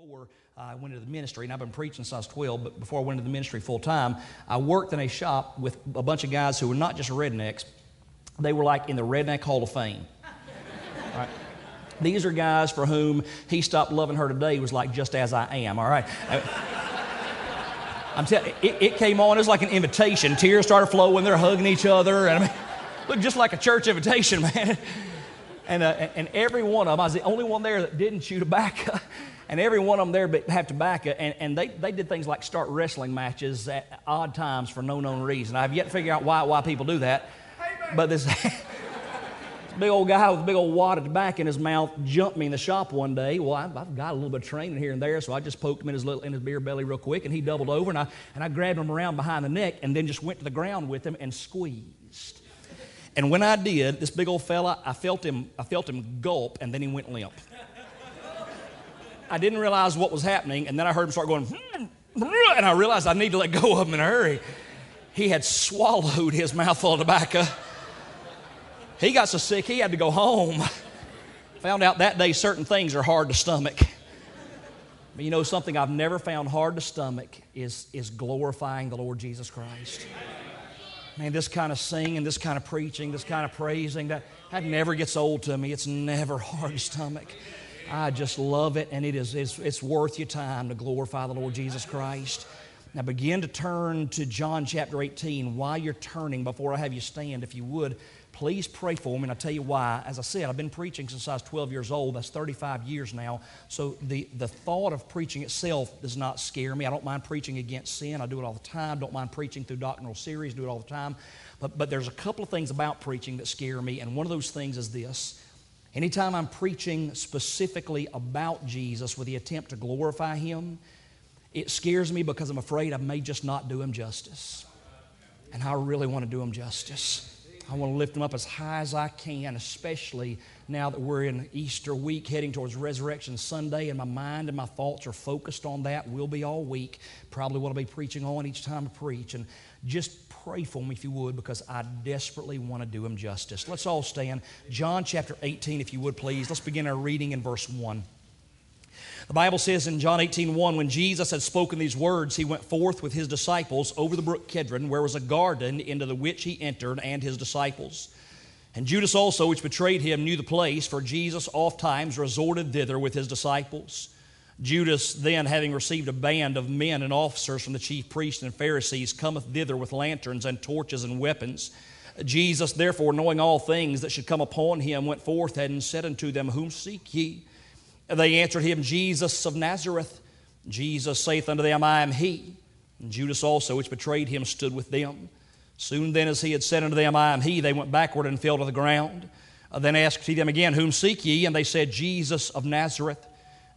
before I went into the ministry, and I've been preaching since I was 12, but before I went into the ministry full time, I worked in a shop with a bunch of guys who were not just rednecks, they were like in the Redneck Hall of Fame. Right? These are guys for whom he stopped loving her today was like just as I am, all right? I'm telling it, it came on, it was like an invitation. Tears started flowing, they're hugging each other, and I mean, looked just like a church invitation, man. And, uh, and every one of them, I was the only one there that didn't chew tobacco. And every one of them there have tobacco. And, and they, they did things like start wrestling matches at odd times for no known reason. I've yet to figure out why, why people do that. But this big old guy with a big old wad of tobacco in his mouth jumped me in the shop one day. Well, I've, I've, got a little bit of training here and there, so I just poked him in his, little, in his beer belly real quick, and he doubled over, and I, and I grabbed him around behind the neck and then just went to the ground with him and squeezed. And when I did, this big old fella, I felt him, I felt him gulp, and then he went limp. I didn't realize what was happening, and then I heard him start going, hmm, and I realized I need to let go of him in a hurry. He had swallowed his mouthful of tobacco. He got so sick he had to go home. Found out that day certain things are hard to stomach. But you know something I've never found hard to stomach is, is glorifying the Lord Jesus Christ. Man, this kind of singing, this kind of preaching, this kind of praising, that, that never gets old to me. It's never hard to stomach. I just love it, and it is, it's, it's worth your time to glorify the Lord Jesus Christ. Now begin to turn to John chapter 18. While you're turning, before I have you stand, if you would, please pray for me. And I'll tell you why. As I said, I've been preaching since I was 12 years old. That's 35 years now. So the, the thought of preaching itself does not scare me. I don't mind preaching against sin. I do it all the time. Don't mind preaching through doctrinal series. Do it all the time. But, but there's a couple of things about preaching that scare me. And one of those things is this Anytime I'm preaching specifically about Jesus with the attempt to glorify Him, it scares me because I'm afraid I may just not do Him justice. And I really want to do Him justice. I want to lift Him up as high as I can, especially now that we're in Easter week heading towards Resurrection Sunday, and my mind and my thoughts are focused on that. We'll be all week. Probably what I'll be preaching on each time I preach. And just pray for me if you would, because I desperately want to do him justice. Let's all stand. John chapter 18, if you would please. Let's begin our reading in verse 1. The Bible says in John 18, 1, when Jesus had spoken these words, he went forth with his disciples over the brook Kedron, where was a garden into the which he entered, and his disciples. And Judas also, which betrayed him, knew the place, for Jesus oft times resorted thither with his disciples. Judas, then, having received a band of men and officers from the chief priests and Pharisees, cometh thither with lanterns and torches and weapons. Jesus, therefore, knowing all things that should come upon him, went forth and said unto them, Whom seek ye? And they answered him, Jesus of Nazareth. Jesus saith unto them, I am he. And Judas also, which betrayed him, stood with them. Soon then, as he had said unto them, I am he, they went backward and fell to the ground. Then asked he them again, Whom seek ye? And they said, Jesus of Nazareth.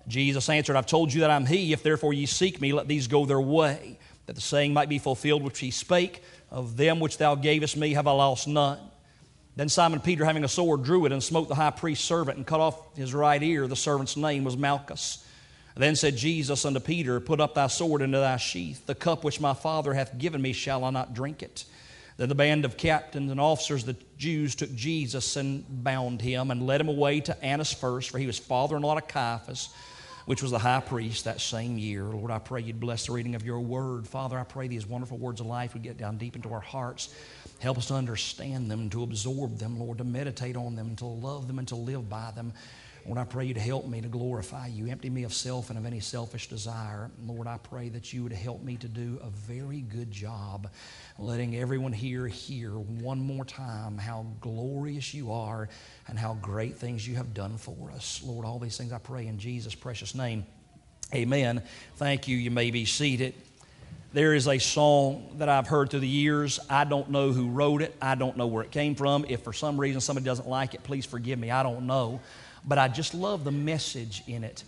Jesus answered, I've told you that I'm he. If therefore ye seek me, let these go their way, that the saying might be fulfilled which he spake, Of them which thou gavest me have I lost none. Then Simon Peter, having a sword, drew it and smote the high priest's servant and cut off his right ear. The servant's name was Malchus. Then said Jesus unto Peter, Put up thy sword into thy sheath. The cup which my Father hath given me, shall I not drink it? Then the band of captains and officers, the Jews, took Jesus and bound him and led him away to Annas first, for he was father in law to Caiaphas which was the high priest that same year. Lord, I pray you'd bless the reading of your word. Father, I pray these wonderful words of life would get down deep into our hearts. Help us to understand them, to absorb them, Lord, to meditate on them, to love them, and to live by them. Lord, I pray you to help me to glorify you. Empty me of self and of any selfish desire. Lord, I pray that you would help me to do a very good job letting everyone here hear one more time how glorious you are and how great things you have done for us. Lord, all these things I pray in Jesus' precious name. Amen. Thank you. You may be seated. There is a song that I've heard through the years. I don't know who wrote it. I don't know where it came from. If for some reason somebody doesn't like it, please forgive me. I don't know but I just love the message in it.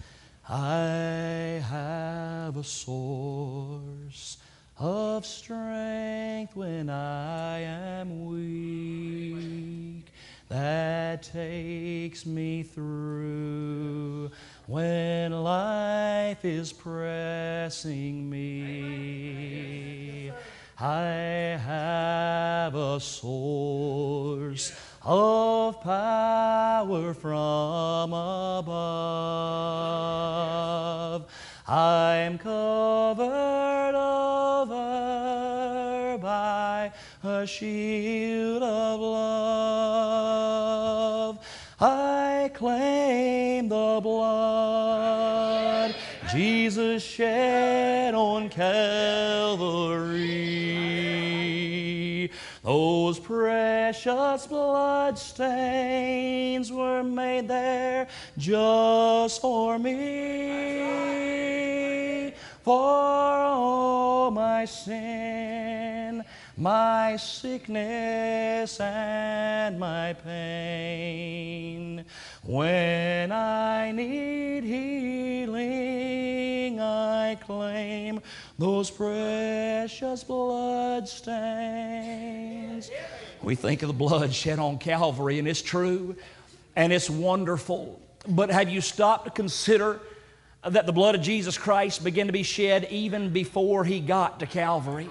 I have a source of strength when I am weak that takes me through when life is pressing me. I have a source of power from above. I'm covered over by a shield of love. I claim the blood Jesus shed on Calvary. Those precious blood stains were made there just for me. For all my sin, my sickness, and my pain. When I need healing, I claim those precious blood stains. We think of the blood shed on Calvary, and it's true and it's wonderful. But have you stopped to consider that the blood of Jesus Christ began to be shed even before he got to Calvary?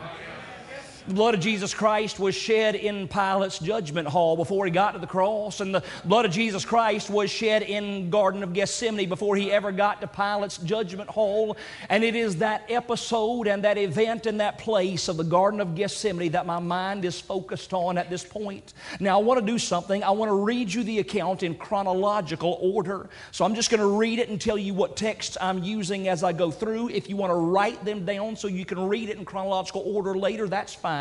The blood of Jesus Christ was shed in Pilate's judgment hall before he got to the cross, and the blood of Jesus Christ was shed in Garden of Gethsemane before he ever got to Pilate's judgment hall. And it is that episode and that event and that place of the Garden of Gethsemane that my mind is focused on at this point. Now, I want to do something. I want to read you the account in chronological order. So I'm just going to read it and tell you what text I'm using as I go through. If you want to write them down so you can read it in chronological order later, that's fine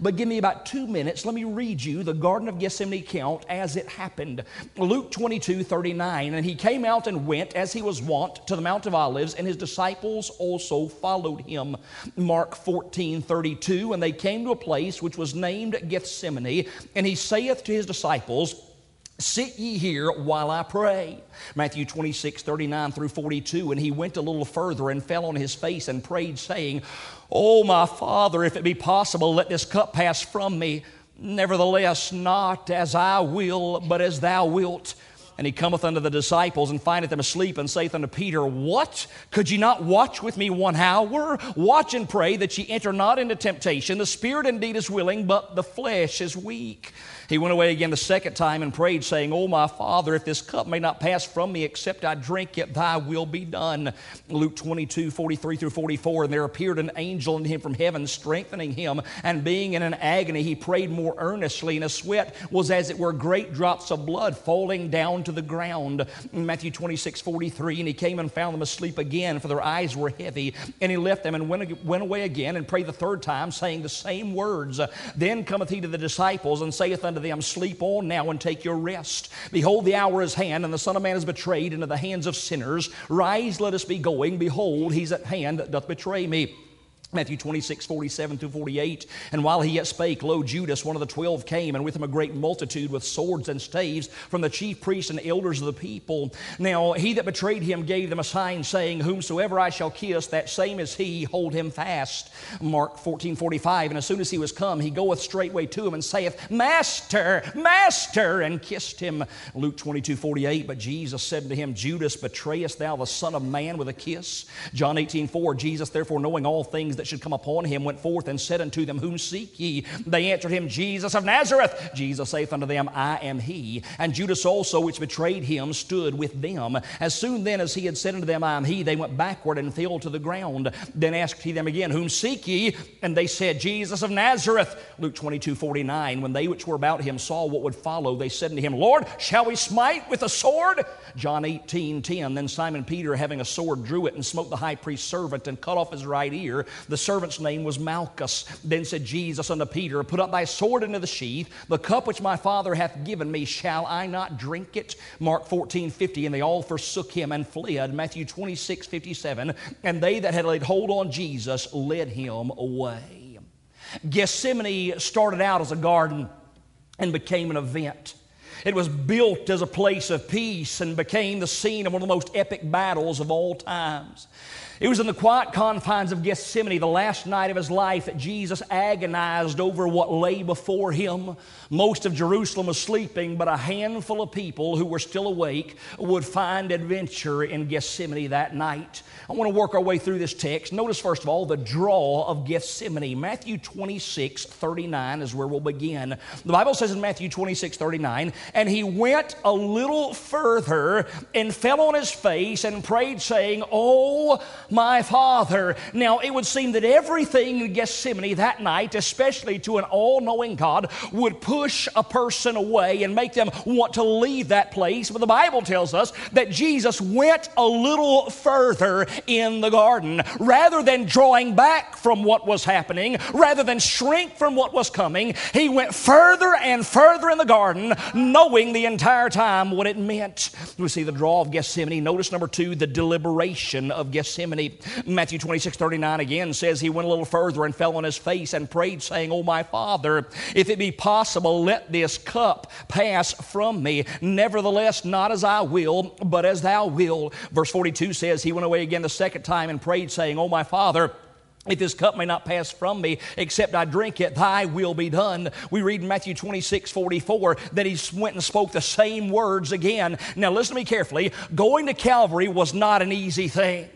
but give me about two minutes. Let me read you the Garden of Gethsemane account as it happened. Luke 22 39. And he came out and went, as he was wont, to the Mount of Olives, and his disciples also followed him. Mark 14 32. And they came to a place which was named Gethsemane, and he saith to his disciples, Sit ye here while I pray. Matthew 26, 39 through 42. And he went a little further and fell on his face and prayed, saying, Oh, my Father, if it be possible, let this cup pass from me. Nevertheless, not as I will, but as thou wilt. And he cometh unto the disciples and findeth them asleep and saith unto Peter, What? Could ye not watch with me one hour? Watch and pray that ye enter not into temptation. The spirit indeed is willing, but the flesh is weak. He went away again the second time and prayed, saying, O my Father, if this cup may not pass from me except I drink it, thy will be done. Luke 22, 43 through 44. And there appeared an angel unto him from heaven, strengthening him. And being in an agony, he prayed more earnestly, and his sweat was as it were great drops of blood falling down to the ground. Matthew 26, 43. And he came and found them asleep again, for their eyes were heavy. And he left them and went, went away again and prayed the third time, saying the same words. Then cometh he to the disciples and saith unto unto them, Sleep on now and take your rest. Behold, the hour is hand, and the Son of Man is betrayed into the hands of sinners. Rise, let us be going. Behold, he's at hand that doth betray me. Matthew 26, 47 through 48. And while he yet spake, lo, Judas, one of the twelve, came, and with him a great multitude with swords and staves from the chief priests and elders of the people. Now he that betrayed him gave them a sign, saying, Whomsoever I shall kiss, that same is he, hold him fast. Mark 14, 45. And as soon as he was come, he goeth straightway to him and saith, Master, Master, and kissed him. Luke 22, 48. But Jesus said to him, Judas, betrayest thou the Son of Man with a kiss? John 18, 4. Jesus, therefore, knowing all things that that should come upon him went forth and said unto them, Whom seek ye? They answered him, Jesus of Nazareth. Jesus saith unto them, I am he. And Judas also, which betrayed him, stood with them. As soon then as he had said unto them, I am he, they went backward and fell to the ground. Then asked he them again, Whom seek ye? And they said, Jesus of Nazareth. Luke 22, 49. When they which were about him saw what would follow, they said unto him, Lord, shall we smite with a sword? John 18, 10. Then Simon Peter, having a sword, drew it and smote the high priest's servant and cut off his right ear. The servant's name was Malchus. Then said Jesus unto Peter, Put up thy sword into the sheath. The cup which my Father hath given me, shall I not drink it? Mark 14, 50. And they all forsook him and fled. Matthew 26, 57. And they that had laid hold on Jesus led him away. Gethsemane started out as a garden and became an event. It was built as a place of peace and became the scene of one of the most epic battles of all times. It was in the quiet confines of Gethsemane, the last night of his life, that Jesus agonized over what lay before him. Most of Jerusalem was sleeping, but a handful of people who were still awake would find adventure in Gethsemane that night. I want to work our way through this text. Notice, first of all, the draw of Gethsemane. Matthew 26, 39 is where we'll begin. The Bible says in Matthew 26, 39, and he went a little further and fell on his face and prayed, saying, Oh, my Father. Now, it would seem that everything in Gethsemane that night, especially to an all knowing God, would push a person away and make them want to leave that place. But the Bible tells us that Jesus went a little further in the garden. Rather than drawing back from what was happening, rather than shrink from what was coming, he went further and further in the garden, knowing the entire time what it meant. We see the draw of Gethsemane. Notice number two, the deliberation of Gethsemane. Matthew 26 39 again says, He went a little further and fell on his face and prayed, saying, Oh, my Father, if it be possible, let this cup pass from me. Nevertheless, not as I will, but as thou wilt. Verse 42 says, He went away again the second time and prayed, saying, Oh, my Father, if this cup may not pass from me, except I drink it, thy will be done. We read in Matthew 26, 44 that he went and spoke the same words again. Now, listen to me carefully. Going to Calvary was not an easy thing.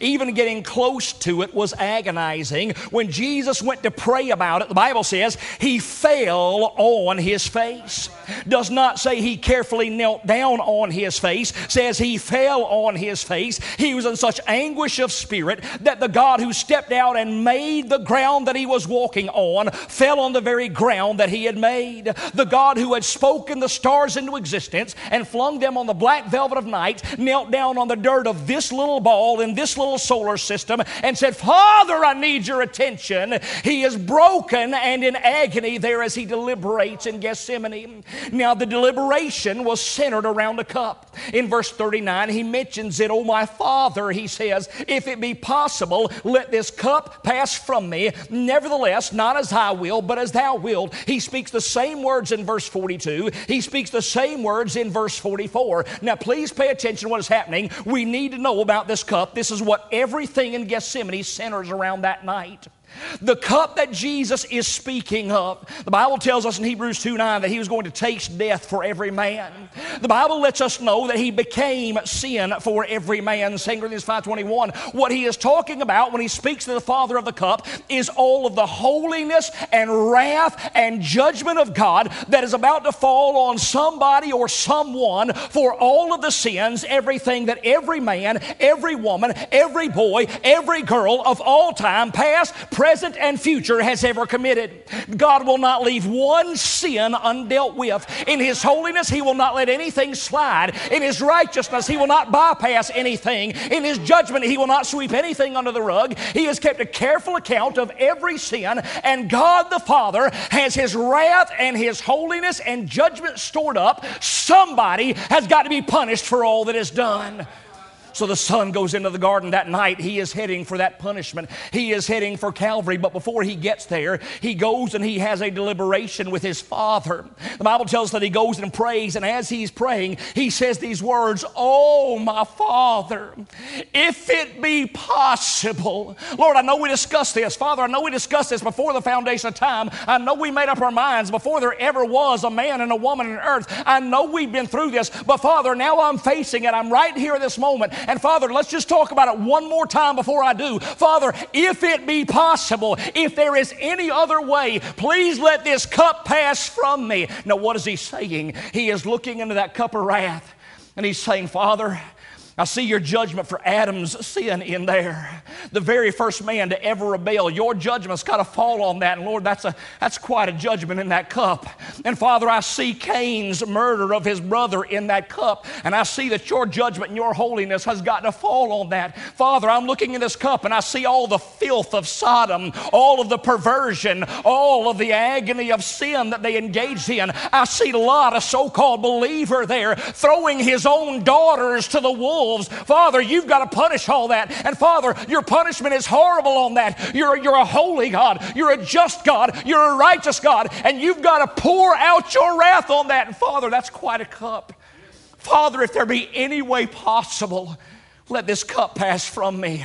Even getting close to it was agonizing. When Jesus went to pray about it, the Bible says he fell on his face. Does not say he carefully knelt down on his face, says he fell on his face. He was in such anguish of spirit that the God who stepped out and made the ground that he was walking on fell on the very ground that he had made. The God who had spoken the stars into existence and flung them on the black velvet of night knelt down on the dirt of this little ball in this little solar system and said, Father, I need your attention. He is broken and in agony there as he deliberates in Gethsemane. Now, the deliberation was centered around a cup. In verse 39, he mentions it, Oh, my Father, he says, If it be possible, let this cup pass from me. Nevertheless, not as I will, but as thou wilt. He speaks the same words in verse 42. He speaks the same words in verse 44. Now, please pay attention to what is happening. We need to know about this cup. This is what everything in Gethsemane centers around that night. The cup that Jesus is speaking of, the Bible tells us in Hebrews 2 9 that he was going to taste death for every man. The Bible lets us know that he became sin for every man. 2 Corinthians 5.21. What he is talking about when he speaks to the Father of the cup is all of the holiness and wrath and judgment of God that is about to fall on somebody or someone for all of the sins, everything that every man, every woman, every boy, every girl of all time, past, present, and future has ever committed. God will not leave one sin undealt with. In His holiness, He will not let anything slide. In His righteousness, He will not bypass anything. In His judgment, He will not sweep anything under the rug. He has kept a careful account of every sin, and God the Father has His wrath and His holiness and judgment stored up. Somebody has got to be punished for all that is done. So the son goes into the garden that night. He is heading for that punishment. He is heading for Calvary. But before he gets there, he goes and he has a deliberation with his father. The Bible tells us that he goes and prays. And as he's praying, he says these words Oh, my father, if it be possible. Lord, I know we discussed this. Father, I know we discussed this before the foundation of time. I know we made up our minds before there ever was a man and a woman on earth. I know we've been through this. But Father, now I'm facing it. I'm right here this moment. And Father, let's just talk about it one more time before I do. Father, if it be possible, if there is any other way, please let this cup pass from me. Now, what is he saying? He is looking into that cup of wrath and he's saying, Father, I see your judgment for Adam's sin in there. The very first man to ever rebel. Your judgment's got to fall on that. And Lord, that's, a, that's quite a judgment in that cup. And Father, I see Cain's murder of his brother in that cup. And I see that your judgment and your holiness has got to fall on that. Father, I'm looking in this cup and I see all the filth of Sodom, all of the perversion, all of the agony of sin that they engaged in. I see Lot, a so called believer there, throwing his own daughters to the wolves wolves. Father, you've got to punish all that. And Father, your punishment is horrible on that. You're, you're a holy God. You're a just God. You're a righteous God. And you've got to pour out your wrath on that. And Father, that's quite a cup. Father, if there be any way possible, let this cup pass from me.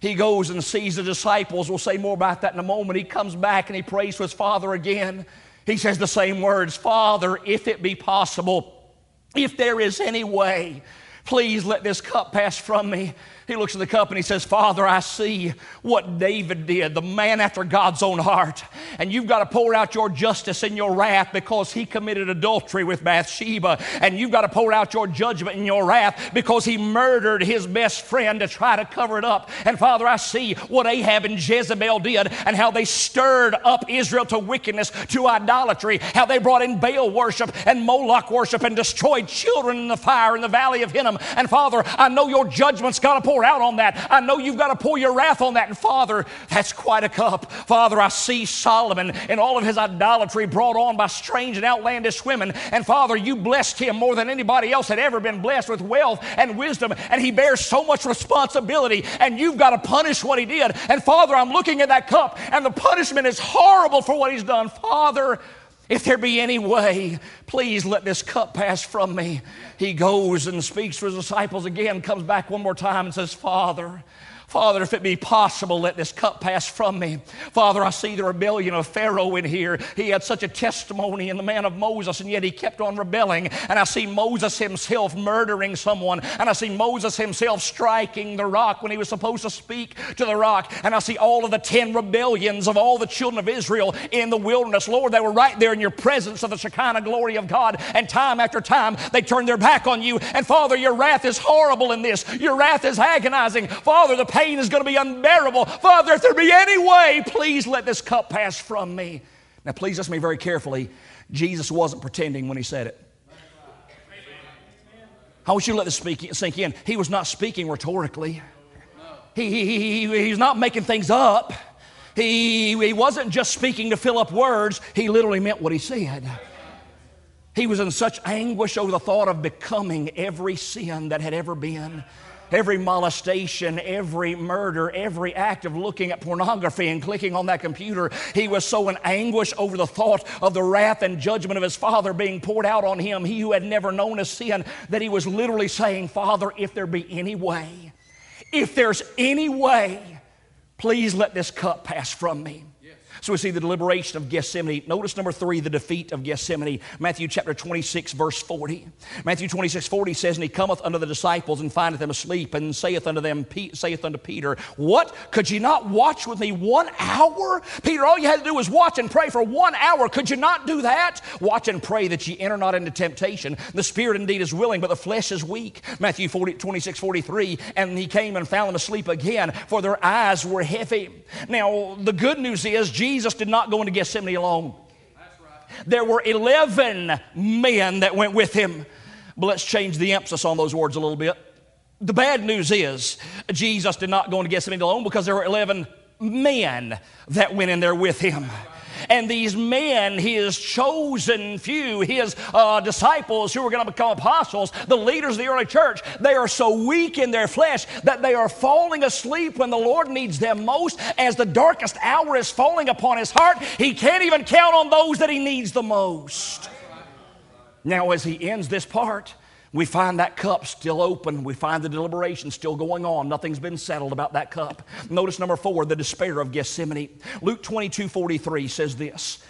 He goes and sees the disciples. We'll say more about that in a moment. He comes back and he prays to his Father again. He says the same words Father, if it be possible, if there is any way, please let this cup pass from me. He looks at the cup and he says, Father, I see what David did, the man after God's own heart. And you've got to pour out your justice and your wrath because he committed adultery with Bathsheba. And you've got to pour out your judgment and your wrath because he murdered his best friend to try to cover it up. And Father, I see what Ahab and Jezebel did and how they stirred up Israel to wickedness, to idolatry, how they brought in Baal worship and Moloch worship and destroyed children in the fire in the valley of Hinnom. And Father, I know your judgment's got to pour out on that. I know you've got to pour your wrath on that. And Father, that's quite a cup. Father, I see Solomon and all of his idolatry brought on by strange and outlandish women. And Father, you blessed him more than anybody else had ever been blessed with wealth and wisdom. And he bears so much responsibility. And you've got to punish what he did. And Father, I'm looking at that cup, and the punishment is horrible for what he's done. Father, if there be any way, please let this cup pass from me. He goes and speaks to his disciples again, comes back one more time and says, Father, Father, if it be possible, let this cup pass from me. Father, I see the rebellion of Pharaoh in here. He had such a testimony in the man of Moses, and yet he kept on rebelling. And I see Moses himself murdering someone, and I see Moses himself striking the rock when he was supposed to speak to the rock. And I see all of the ten rebellions of all the children of Israel in the wilderness. Lord, they were right there in your presence of the Shekinah glory of God, and time after time they turned their back on you. And Father, your wrath is horrible in this. Your wrath is agonizing. Father, the pain is going to be unbearable. Father, if there be any way, please let this cup pass from me. Now, please listen to me very carefully. Jesus wasn't pretending when he said it. I want you to let this speak, sink in. He was not speaking rhetorically. He, he, he, he's not making things up. He, he wasn't just speaking to fill up words. He literally meant what he said. He was in such anguish over the thought of becoming every sin that had ever been every molestation, every murder, every act of looking at pornography and clicking on that computer. He was so in anguish over the thought of the wrath and judgment of his father being poured out on him, he who had never known a sin, that he was literally saying, Father, if there be any way, if there's any way, please let this cup pass from me. So we see the deliberation of Gethsemane. Notice number three, the defeat of Gethsemane. Matthew chapter 26, verse 40. Matthew 26, 40 says, And he cometh unto the disciples and findeth them asleep, and saith unto them, saith unto Peter, What? Could you not watch with me one hour? Peter, all you had to do was watch and pray for one hour. Could you not do that? Watch and pray that ye enter not into temptation. The spirit indeed is willing, but the flesh is weak. Matthew 40, 26, 43. And he came and found them asleep again, for their eyes were heavy. Now, the good news is, Jesus Jesus did not go into Gethsemane alone. There were 11 men that went with him. But let's change the emphasis on those words a little bit. The bad news is Jesus did not go into Gethsemane alone because there were 11 men that went in there with him. And these men, his chosen few, his uh, disciples who were going to become apostles, the leaders of the early church, they are so weak in their flesh that they are falling asleep when the Lord needs them most. As the darkest hour is falling upon his heart, he can't even count on those that he needs the most. Now, as he ends this part, we find that cup still open. We find the deliberation still going on. Nothing's been settled about that cup. Notice number four, the despair of Gethsemane. Luke 22 43 says this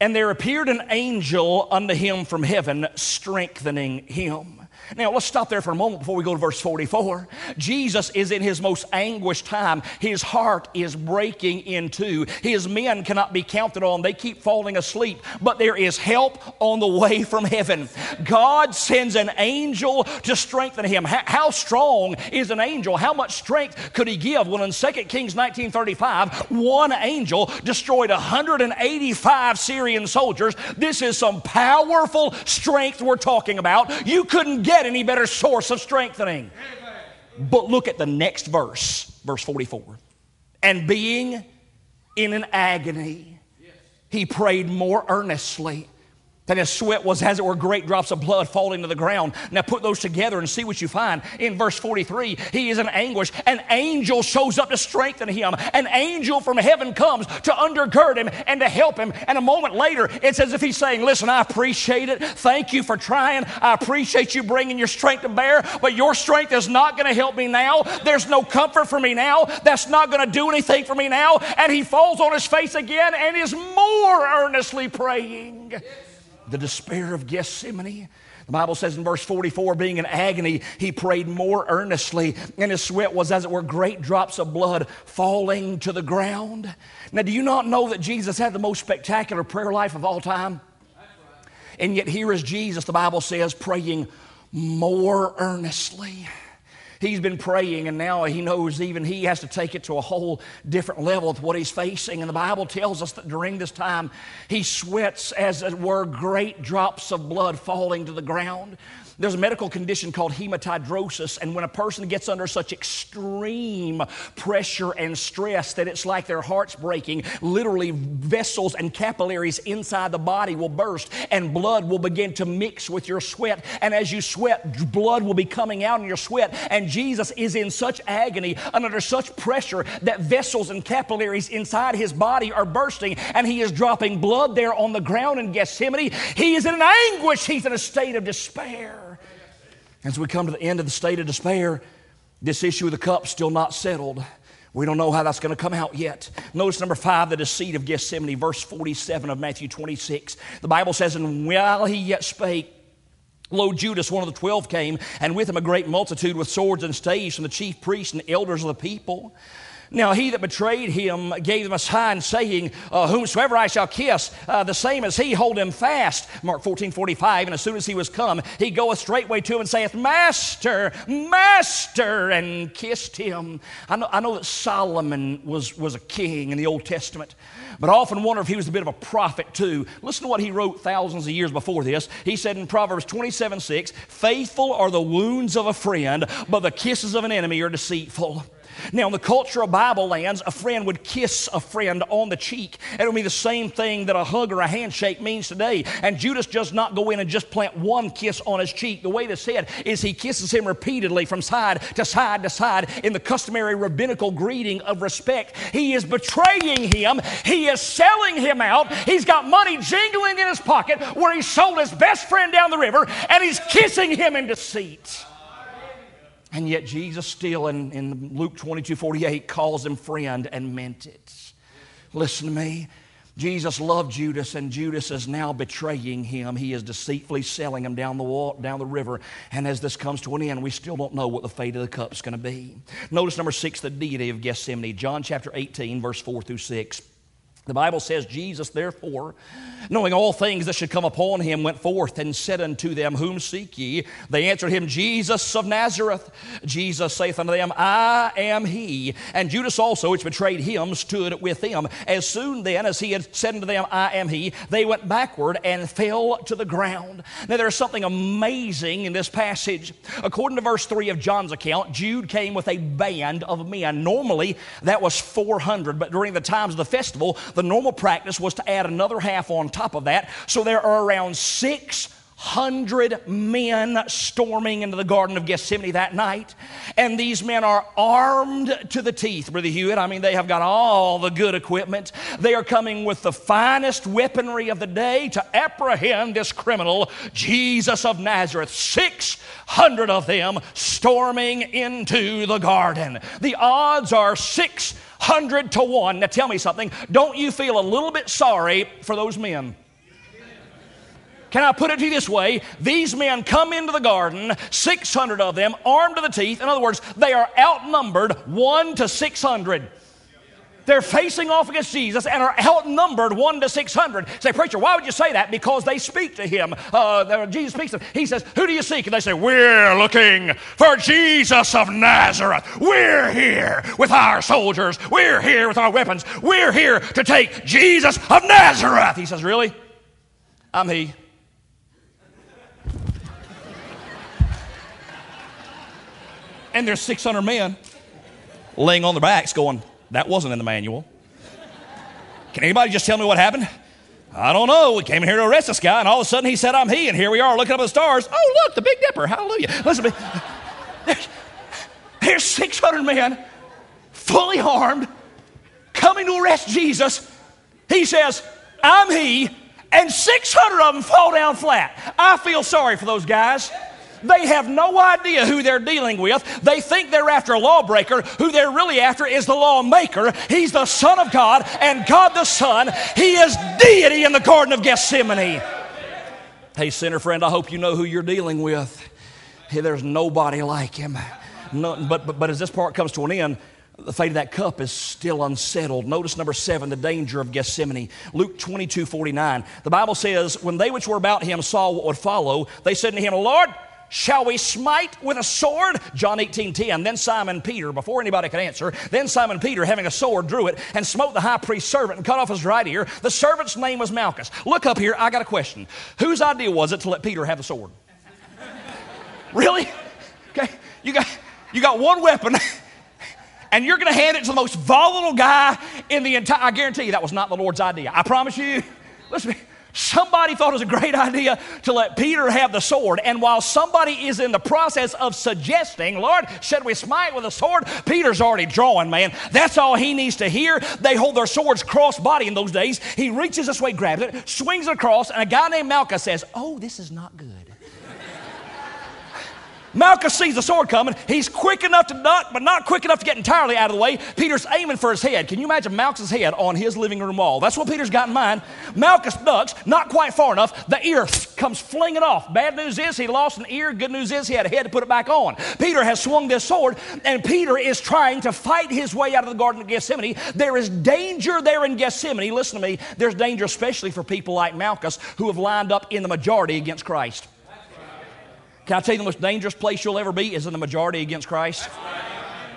And there appeared an angel unto him from heaven, strengthening him. Now, let's stop there for a moment before we go to verse 44. Jesus is in his most anguished time. His heart is breaking in two. His men cannot be counted on. They keep falling asleep, but there is help on the way from heaven. God sends an angel to strengthen him. How strong is an angel? How much strength could he give? Well, in 2 Kings 1935, one angel destroyed 185 Syrian soldiers. This is some powerful strength we're talking about. You couldn't get any better source of strengthening. But look at the next verse, verse 44. And being in an agony, he prayed more earnestly. And his sweat was as it were great drops of blood falling to the ground. Now put those together and see what you find. In verse 43, he is in anguish. An angel shows up to strengthen him. An angel from heaven comes to undergird him and to help him. And a moment later, it's as if he's saying, Listen, I appreciate it. Thank you for trying. I appreciate you bringing your strength to bear, but your strength is not going to help me now. There's no comfort for me now. That's not going to do anything for me now. And he falls on his face again and is more earnestly praying the despair of Gethsemane. The Bible says in verse 44, being in agony, he prayed more earnestly, and his sweat was as it were great drops of blood falling to the ground. Now, do you not know that Jesus had the most spectacular prayer life of all time? And yet, here is Jesus, the Bible says, praying more earnestly. He's been praying, and now he knows even he has to take it to a whole different level with what he's facing. And the Bible tells us that during this time, he sweats as it were great drops of blood falling to the ground. There's a medical condition called hematidrosis, and when a person gets under such extreme pressure and stress that it's like their heart's breaking, literally vessels and capillaries inside the body will burst, and blood will begin to mix with your sweat. And as you sweat, blood will be coming out in your sweat. And Jesus is in such agony and under such pressure that vessels and capillaries inside his body are bursting, and he is dropping blood there on the ground in Gethsemane. He is in an anguish, he's in a state of despair. As we come to the end of the state of despair, this issue of the cup still not settled. We don't know how that's going to come out yet. Notice number five, the deceit of Gethsemane, verse 47 of Matthew 26. The Bible says, And while he yet spake, Lo, Judas, one of the twelve, came, and with him a great multitude with swords and staves from the chief priests and elders of the people. Now he that betrayed him gave them a sign, saying, uh, Whomsoever I shall kiss, uh, the same as he, hold him fast. Mark 14 45. And as soon as he was come, he goeth straightway to him and saith, Master, Master, and kissed him. I know, I know that Solomon was, was a king in the Old Testament, but I often wonder if he was a bit of a prophet too. Listen to what he wrote thousands of years before this. He said in Proverbs 27 6, Faithful are the wounds of a friend, but the kisses of an enemy are deceitful. Now, in the culture of Bible lands, a friend would kiss a friend on the cheek. It would be the same thing that a hug or a handshake means today. And Judas does not go in and just plant one kiss on his cheek. The way this said is he kisses him repeatedly from side to side to side in the customary rabbinical greeting of respect. He is betraying him, he is selling him out. He's got money jingling in his pocket where he sold his best friend down the river, and he's kissing him in deceit. And yet, Jesus still in, in Luke 22 48 calls him friend and meant it. Listen to me. Jesus loved Judas, and Judas is now betraying him. He is deceitfully selling him down the wall, down the river. And as this comes to an end, we still don't know what the fate of the cup is going to be. Notice number six, the deity of Gethsemane. John chapter 18, verse 4 through 6. The Bible says, Jesus, therefore, knowing all things that should come upon him, went forth and said unto them, Whom seek ye? They answered him, Jesus of Nazareth. Jesus saith unto them, I am he. And Judas also, which betrayed him, stood with them. As soon then as he had said unto them, I am he, they went backward and fell to the ground. Now there is something amazing in this passage. According to verse 3 of John's account, Jude came with a band of men. Normally, that was 400, but during the times of the festival, the normal practice was to add another half on top of that. So there are around 600 men storming into the Garden of Gethsemane that night. And these men are armed to the teeth, Brother Hewitt. I mean, they have got all the good equipment. They are coming with the finest weaponry of the day to apprehend this criminal, Jesus of Nazareth. 600 of them storming into the garden. The odds are 600 hundred to one. Now tell me something. Don't you feel a little bit sorry for those men? Can I put it to you this way? These men come into the garden, 600 of them, armed to the teeth. In other words, they are outnumbered 1 to 600. They're facing off against Jesus and are outnumbered one to 600. Say, preacher, why would you say that? Because they speak to him. Uh, Jesus speaks to them. He says, Who do you seek? And they say, We're looking for Jesus of Nazareth. We're here with our soldiers. We're here with our weapons. We're here to take Jesus of Nazareth. He says, Really? I'm he. and there's 600 men laying on their backs going, that wasn't in the manual. Can anybody just tell me what happened? I don't know. We came here to arrest this guy, and all of a sudden he said, I'm he, and here we are looking up at the stars. Oh, look, the Big Dipper. Hallelujah. Listen to me. There's, there's 600 men, fully armed, coming to arrest Jesus. He says, I'm he, and 600 of them fall down flat. I feel sorry for those guys. They have no idea who they're dealing with. They think they're after a lawbreaker. Who they're really after is the lawmaker. He's the Son of God and God the Son. He is deity in the Garden of Gethsemane. Hey, sinner friend, I hope you know who you're dealing with. Hey, there's nobody like him. But, but, but as this part comes to an end, the fate of that cup is still unsettled. Notice number seven, the danger of Gethsemane. Luke 22 49. The Bible says, When they which were about him saw what would follow, they said to him, Lord, Shall we smite with a sword? John 18 10. Then Simon Peter, before anybody could answer, then Simon Peter, having a sword, drew it and smote the high priest's servant and cut off his right ear. The servant's name was Malchus. Look up here, I got a question. Whose idea was it to let Peter have the sword? really? Okay, you got, you got one weapon. and you're going to hand it to the most volatile guy in the entire. I guarantee you that was not the Lord's idea. I promise you. Listen, Somebody thought it was a great idea to let Peter have the sword. And while somebody is in the process of suggesting, Lord, should we smite with a sword? Peter's already drawing, man. That's all he needs to hear. They hold their swords cross body in those days. He reaches this way, grabs it, swings it across, and a guy named Malchus says, Oh, this is not good. Malchus sees the sword coming. He's quick enough to duck, but not quick enough to get entirely out of the way. Peter's aiming for his head. Can you imagine Malchus' head on his living room wall? That's what Peter's got in mind. Malchus ducks, not quite far enough. The ear comes flinging off. Bad news is he lost an ear. Good news is he had a head to put it back on. Peter has swung this sword, and Peter is trying to fight his way out of the Garden of Gethsemane. There is danger there in Gethsemane. Listen to me. There's danger, especially for people like Malchus who have lined up in the majority against Christ. Can I tell you the most dangerous place you'll ever be is in the majority against Christ?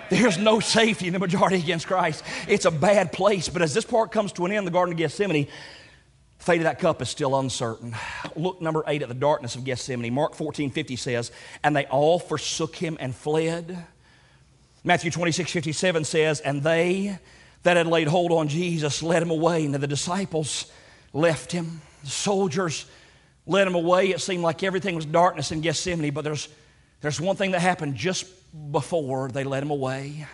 There's no safety in the majority against Christ. It's a bad place. But as this part comes to an end, the Garden of Gethsemane, fate of that cup is still uncertain. Look, number eight, at the darkness of Gethsemane. Mark 14 50 says, And they all forsook him and fled. Matthew 26 57 says, And they that had laid hold on Jesus led him away, and the disciples left him. The soldiers led him away. It seemed like everything was darkness in Gethsemane, but there's, there's one thing that happened just before they led him away.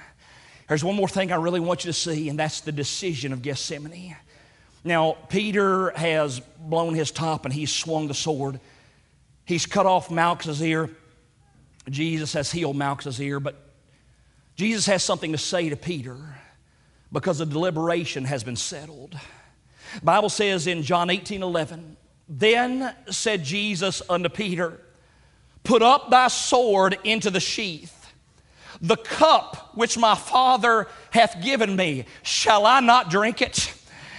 There's one more thing I really want you to see, and that's the decision of Gethsemane. Now, Peter has blown his top and he's swung the sword. He's cut off Malchus' ear. Jesus has healed Malchus' ear, but Jesus has something to say to Peter because the deliberation has been settled. Bible says in John 18 11, then said Jesus unto Peter, Put up thy sword into the sheath. The cup which my Father hath given me, shall I not drink it?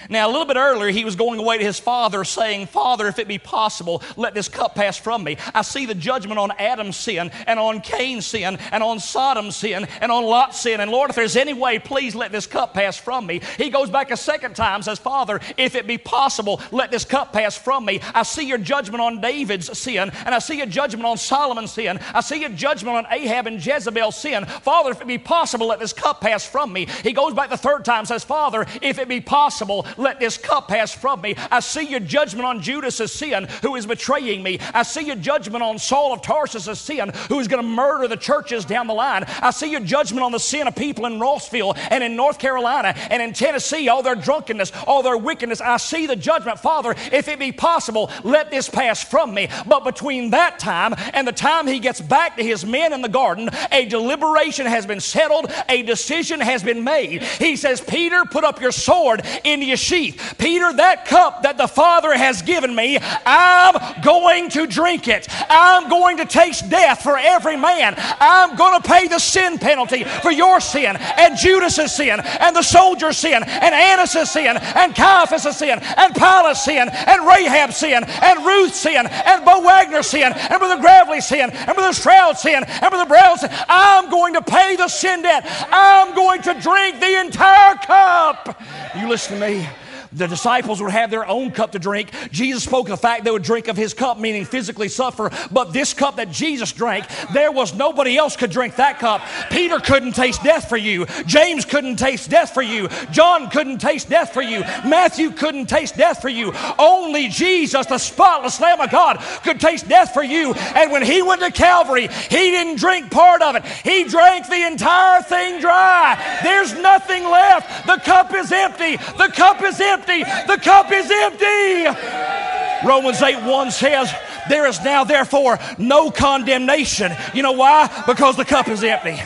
Now, a little bit earlier, he was going away to his father saying, Father, if it be possible, let this cup pass from me. I see the judgment on Adam's sin and on Cain's sin and on Sodom's sin and on Lot's sin. And Lord, if there's any way, please let this cup pass from me. He goes back a second time, says, Father, if it be possible, let this cup pass from me. I see your judgment on David's sin and I see your judgment on Solomon's sin. I see your judgment on Ahab and Jezebel's sin. Father, if it be possible, let this cup pass from me. He goes back the third time, says, Father, if it be possible, let this cup pass from me. I see your judgment on Judas' as sin, who is betraying me. I see your judgment on Saul of Tarsus' as sin, who is going to murder the churches down the line. I see your judgment on the sin of people in Rossville and in North Carolina and in Tennessee, all their drunkenness, all their wickedness. I see the judgment. Father, if it be possible, let this pass from me. But between that time and the time he gets back to his men in the garden, a deliberation has been settled, a decision has been made. He says, Peter, put up your sword into your sheath. Peter, that cup that the Father has given me, I'm going to drink it. I'm going to taste death for every man. I'm going to pay the sin penalty for your sin and Judas's sin and the soldier's sin and Annas' sin and Caiaphas' sin and Pilate's sin and Rahab's sin and Ruth's sin and Bo Wagner's sin and Brother Gravely's sin and Brother Stroud's sin and Brother Brown's sin. I'm going to pay the sin debt. I'm going to drink the entire cup. You listen to me. The disciples would have their own cup to drink. Jesus spoke of the fact they would drink of his cup, meaning physically suffer. But this cup that Jesus drank, there was nobody else could drink that cup. Peter couldn't taste death for you. James couldn't taste death for you. John couldn't taste death for you. Matthew couldn't taste death for you. Only Jesus, the spotless Lamb of God, could taste death for you. And when he went to Calvary, he didn't drink part of it. He drank the entire thing dry. There's nothing left. The cup is empty. The cup is empty. The cup is empty. Romans 8 1 says, There is now, therefore, no condemnation. You know why? Because the cup is empty.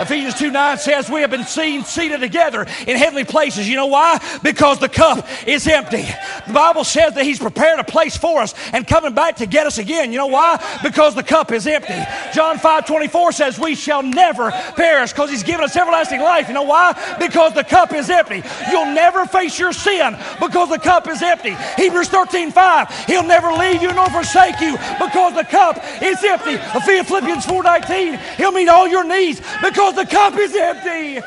Ephesians 2 9 says, We have been seen seated together in heavenly places. You know why? Because the cup is empty. The Bible says that He's prepared a place for us and coming back to get us again. You know why? Because the cup is empty. John 5 24 says, We shall never perish because He's given us everlasting life. You know why? Because the cup is empty. You'll never face your sin because the cup is empty. Hebrews 13 5, He'll never leave you nor forsake you because the cup is empty. Philippians 4 19, He'll meet all your needs because because the cup is empty.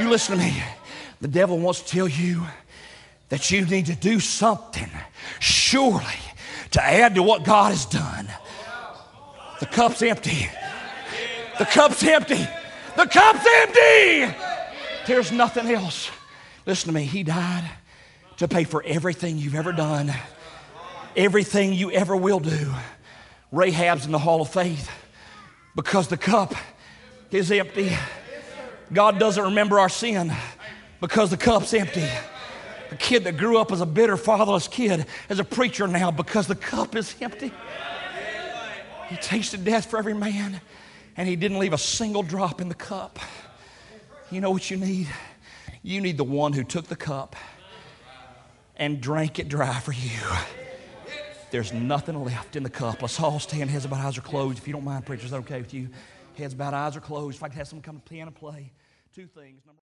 You listen to me. The devil wants to tell you that you need to do something, surely, to add to what God has done. The cup's empty. The cup's empty. The cup's empty. There's nothing else. Listen to me. He died to pay for everything you've ever done, everything you ever will do. Rahab's in the hall of faith because the cup is empty. God doesn't remember our sin because the cup's empty. A kid that grew up as a bitter, fatherless kid is a preacher now because the cup is empty. He tasted death for every man, and he didn't leave a single drop in the cup. You know what you need? You need the one who took the cup and drank it dry for you. There's nothing left in the cup. Let's all stand, heads about eyes are closed. If you don't mind, preacher, is that okay with you? Heads bowed, eyes are closed. If I could have someone come to piano play, two things. Number